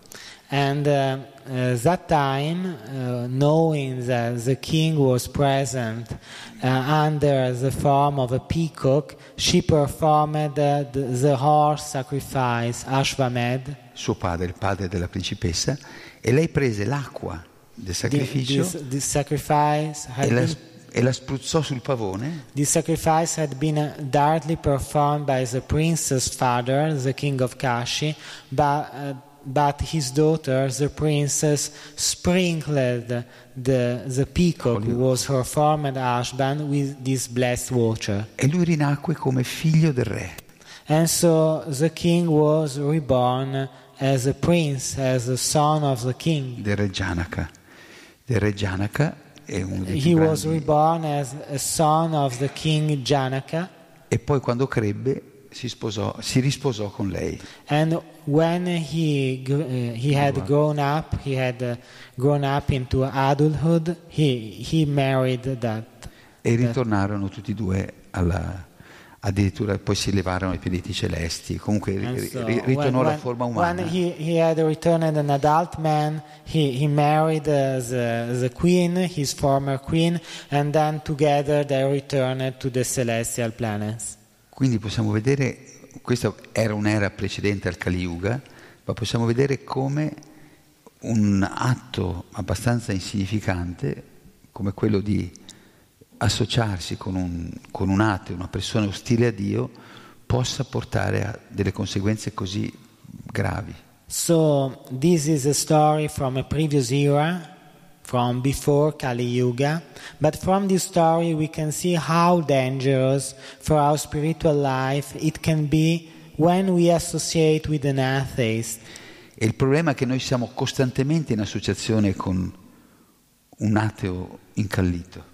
And uh, uh, that time, uh, knowing that the king was present uh, under the form of a peacock, she performed uh, the, the horse sacrifice, Ashvamed. suo padre, il padre della principessa, e lei prese l'acqua del The- sacrificio This, this sacrifice e la, e la spruzzò sul pavone this sacrifice had been directly performed by the prince's father, the king of Kashi, but, uh, but his daughter, the princess, sprinkled the, the peacock, who was her former husband, with this blessed water. e lui rinacque come figlio del re. And so the king was reborn as a prince, as a son of the king. del re Gianaka. Del re Gianaka è uno dei He più was grandi. reborn as a son of the king Janaka. E poi quando crebbe si, sposò, si risposò con lei. And when he gr- uh, he had grown up, he had uh, grown up into adulthood. He he married that, E ritornarono tutti e due alla... Addirittura poi si levarono i pianeti celesti. Comunque ri- ri- so ri- ritornò when, alla when- forma when umana. he, he had returned an adult man, he, he married uh, the, the queen, his former queen, and then together they returned to the celestial planets. Quindi possiamo vedere, questa era un'era precedente al Kali Yuga, ma possiamo vedere come un atto abbastanza insignificante, come quello di associarsi con un, con un ateo, una persona ostile a Dio, possa portare a delle conseguenze così gravi. So, this is a story from a previous era, from before Kali Yuga. But from this story, we can see how dangerous for our spiritual life it can be when we associate with an atheist. E il problema è che noi siamo costantemente in associazione con un ateo incallito.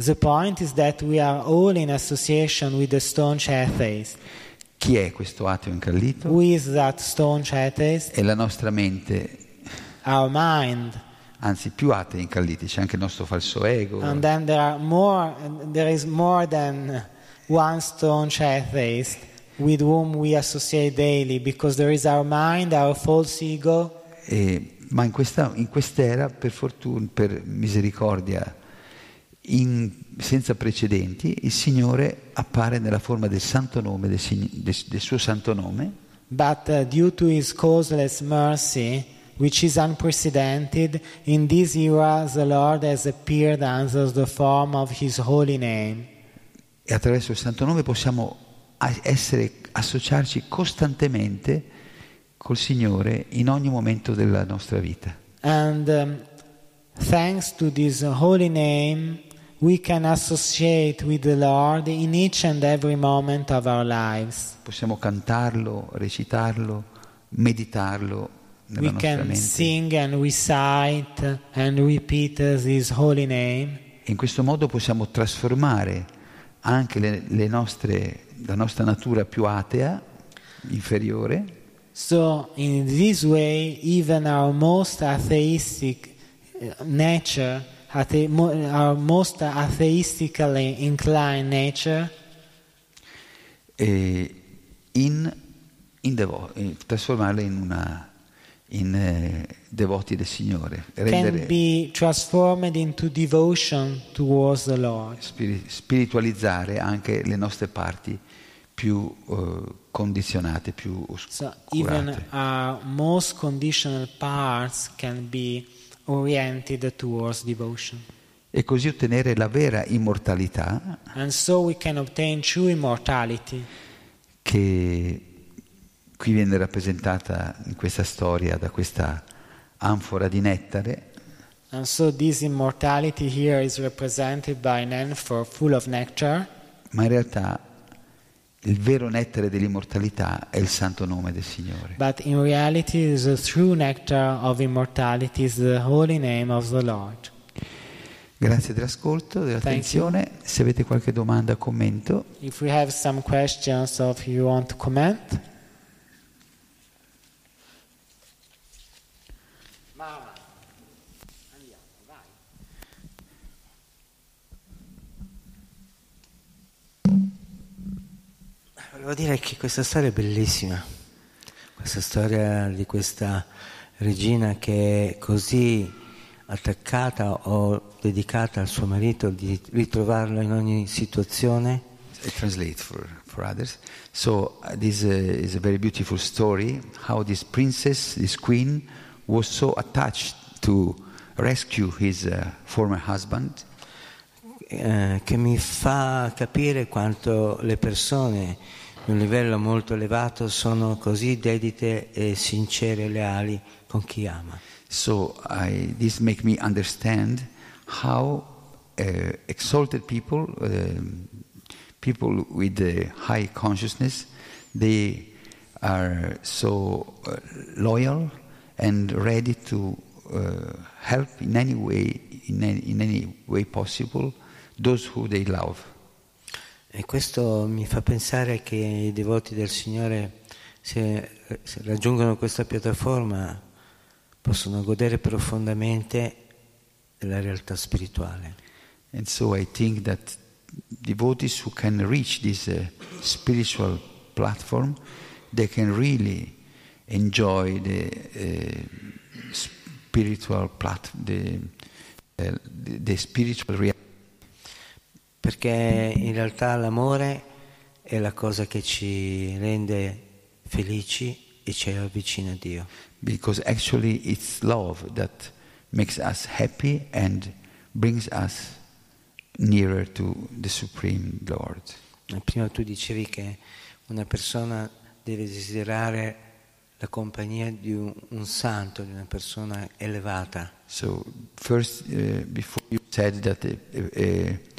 The point is that we are all in association with the staunch atheist. Chi è questo ateo incallito? Who is that staunch atheist? È la nostra mente, Our mind. anzi più atei incalliti, c'è anche il nostro falso ego. And then there are more there is more than one staunch atheist with whom we associate daily because there is our mind, our false ego, E- ma in, questa, in quest'era, per fortuna, per misericordia in- senza precedenti, il Signore appare nella forma del santo nome, del, del- del suo santo nome, but uh, due to his causeless mercy, which is unprecedented, in this era the Lord has appeared under the form of His holy name. E attraverso il Santo Nome possiamo essere, associarci costantemente col Signore in ogni momento della nostra vita. And um, thanks to this holy name, we can associate with the Lord in each and every moment of our lives. Possiamo cantarlo, recitarlo, meditarlo nella We nostra can mente. sing and recite and repeat His holy name. E in questo modo possiamo trasformare anche le, le nostre, la nostra natura più atea, inferiore, So, in this way, even our most atheistic uh, nature, athe- our most atheistically inclined nature, in, in devo- eh, trasformarle in, una, in eh, devoti del Signore, can rendere, be transformed into devotion towards the Lord. spiri- spiritualizzare anche le nostre parti più eh, condizionate, più So, even oscurate. our most conditional parts can be oriented towards devotion. E così ottenere la vera immortalità And so we can obtain true immortality. che qui viene rappresentata in questa storia da questa anfora di nettare And so this immortality here is represented by an amphor full of nectar, ma in realtà il vero nettare dell'immortalità è il santo nome del Signore. but in reality the true nectar of immortality is the holy name of the Lord. Grazie dell'ascolto, dell'attenzione. Se avete qualche domanda o commento, If we have some questions or if you want to comment. Volevo dire che questa storia è bellissima, questa storia di questa regina che è così attaccata o dedicata al suo marito di ritrovarlo in ogni situazione. I translate for, for others. So uh, this uh, is a very beautiful story, how this princess, this queen, was so attached to rescue his uh, former husband eh, che mi fa capire quanto le persone di un livello molto elevato sono così dedite e sincere e leali con chi ama. So I, this make me understand how uh, exalted people, um, people with the high consciousness, they are so uh, loyal and ready to uh, help in any way, in any, in any way possible, those who they love. E questo mi fa pensare che i devoti del Signore, se, raggiungono questa piattaforma, possono godere profondamente della realtà spirituale. And so I think that devotees who can reach this uh, spiritual platform, they can really enjoy the uh, spiritual plat- the, uh. Perché in realtà l'amore è la cosa che ci rende felici e ci avvicina a Dio. Because actually it's love that makes us happy and brings us nearer to the Supreme Lord. Prima tu dicevi che una persona deve desiderare la compagnia di un, un santo, di una persona elevata. So first, uh, before you said that a, a, a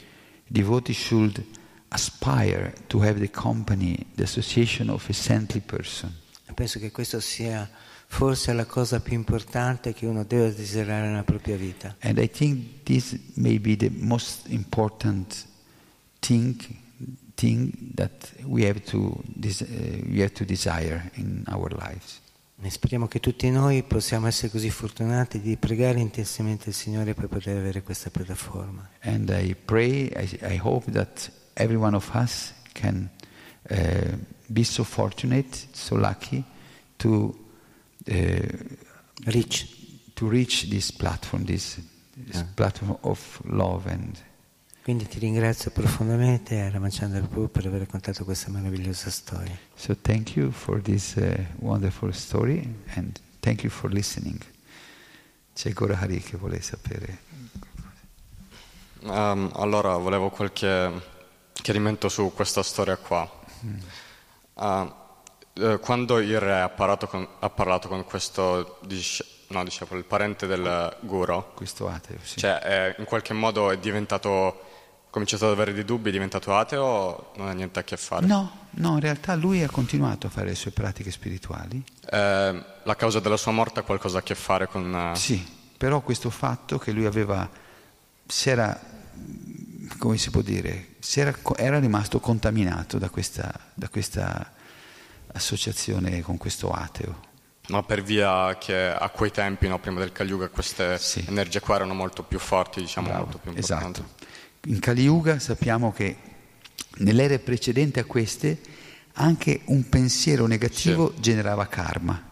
devotee should aspire to have the company, the association of a saintly person. Penso che questo sia forse la cosa più importante che uno deve desiderare nella propria vita. And I think this may be the most important thing, thing that we have to, uh, we have to desire in our lives. E speriamo che tutti noi possiamo essere così fortunati di pregare intensamente il Signore per poter avere questa piattaforma. And I pray, I, I hope that every one of us can uh, be so fortunate, so lucky to uh, Rich, to reach this platform, this, this Ah. platform of love and quindi ti ringrazio profondamente Ramachandra Prabhu per aver raccontato questa meravigliosa storia. so thank you for this uh, wonderful story and Thank you for listening. C'è Gorahari che vuole sapere. Um, allora, volevo qualche chiarimento su questa storia qua. Uh, eh, quando il re ha parlato con, ha parlato con questo dis- no, discepolo, il parente del guru, Questo ateo, sì. cioè eh, in qualche modo è diventato, cominciato ad avere dei dubbi, è diventato ateo o non ha niente a che fare? No, no, in realtà lui ha continuato a fare le sue pratiche spirituali. Eh, la causa della sua morte ha qualcosa a che fare con... eh, Sì, però questo fatto che lui aveva, si era, come si può dire, si era, era rimasto contaminato da questa, da questa associazione con questo ateo. Ma per via che a quei tempi, no, prima del Kali Yuga, queste Sì. energie qua erano molto più forti, diciamo, Bravo, molto più importanti. esatto. In Kali Yuga sappiamo che nelle ere precedenti a queste anche un pensiero negativo generava karma.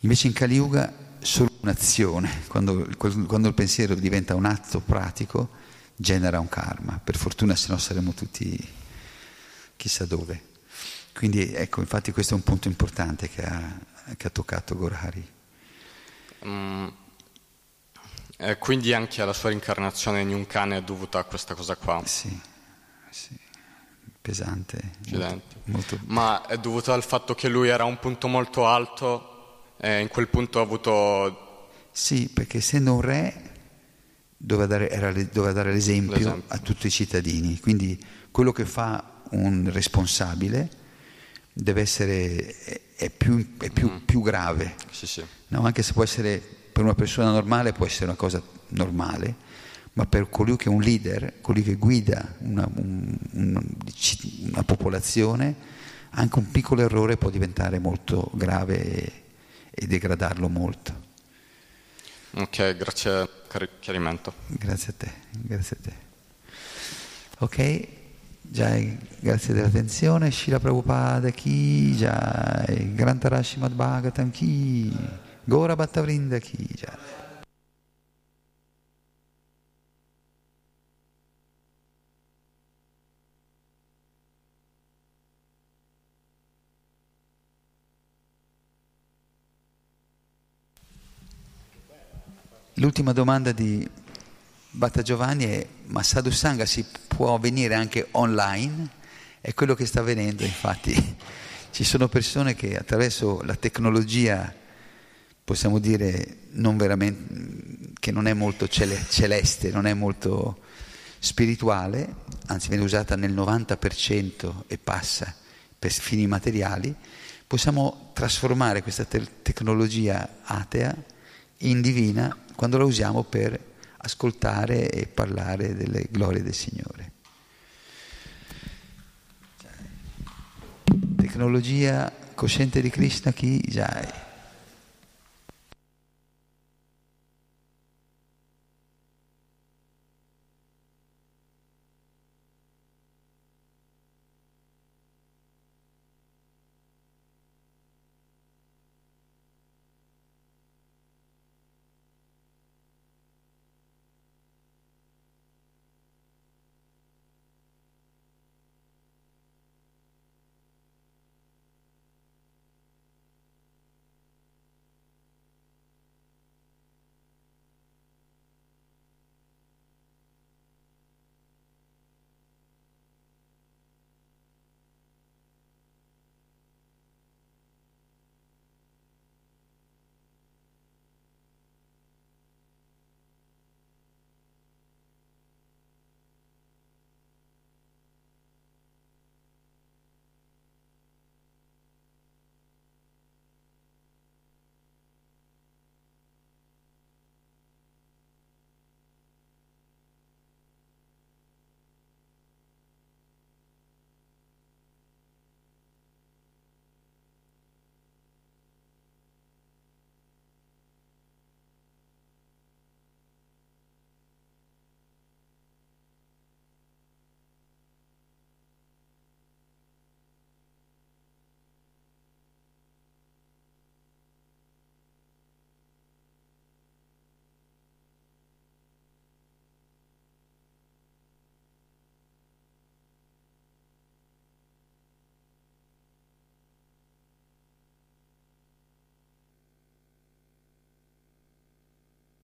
Invece in Kali Yuga solo un'azione, quando, quando il pensiero diventa un atto pratico, genera un karma. Per fortuna se no saremmo tutti chissà dove. Quindi ecco, infatti questo è un punto importante che ha, che ha toccato Gorhari. Mm, e quindi anche la sua reincarnazione in un cane è dovuta a questa cosa qua. Sì, sì, pesante. Molto, molto- Ma è dovuta al fatto che lui era a un punto molto alto e in quel punto ha avuto... Sì, perché essendo un re doveva dare, era doveva dare l'esempio, L'esempio. a tutti i cittadini. Quindi quello che fa un responsabile deve essere è, più, è più- più grave. Sì, sì. No, anche se può essere per una persona normale può essere una cosa normale, ma per colui che è un leader, colui che guida una, un- un- una popolazione, anche un piccolo errore può diventare molto grave e, e degradarlo molto. Ok, grazie per il chiarimento. Grazie a te, grazie a te. Ok, Jai, grazie dell'attenzione. Shila Prabhupada Ki Jai, Grantarashi Madhbhagatam Ki, Gora Bhattavrinda Ki. L'ultima domanda di Bhatta Giovanni è ma Sadhu Sangha si può avvenire anche online? È quello che sta avvenendo, infatti. Ci sono persone che attraverso la tecnologia, possiamo dire, non che non è molto cele- celeste, non è molto spirituale, anzi viene usata nel 90% e passa per fini materiali, possiamo trasformare questa te- tecnologia atea in divina quando la usiamo per ascoltare e parlare delle glorie del Signore. Tecnologia cosciente di Krishna chi Jai.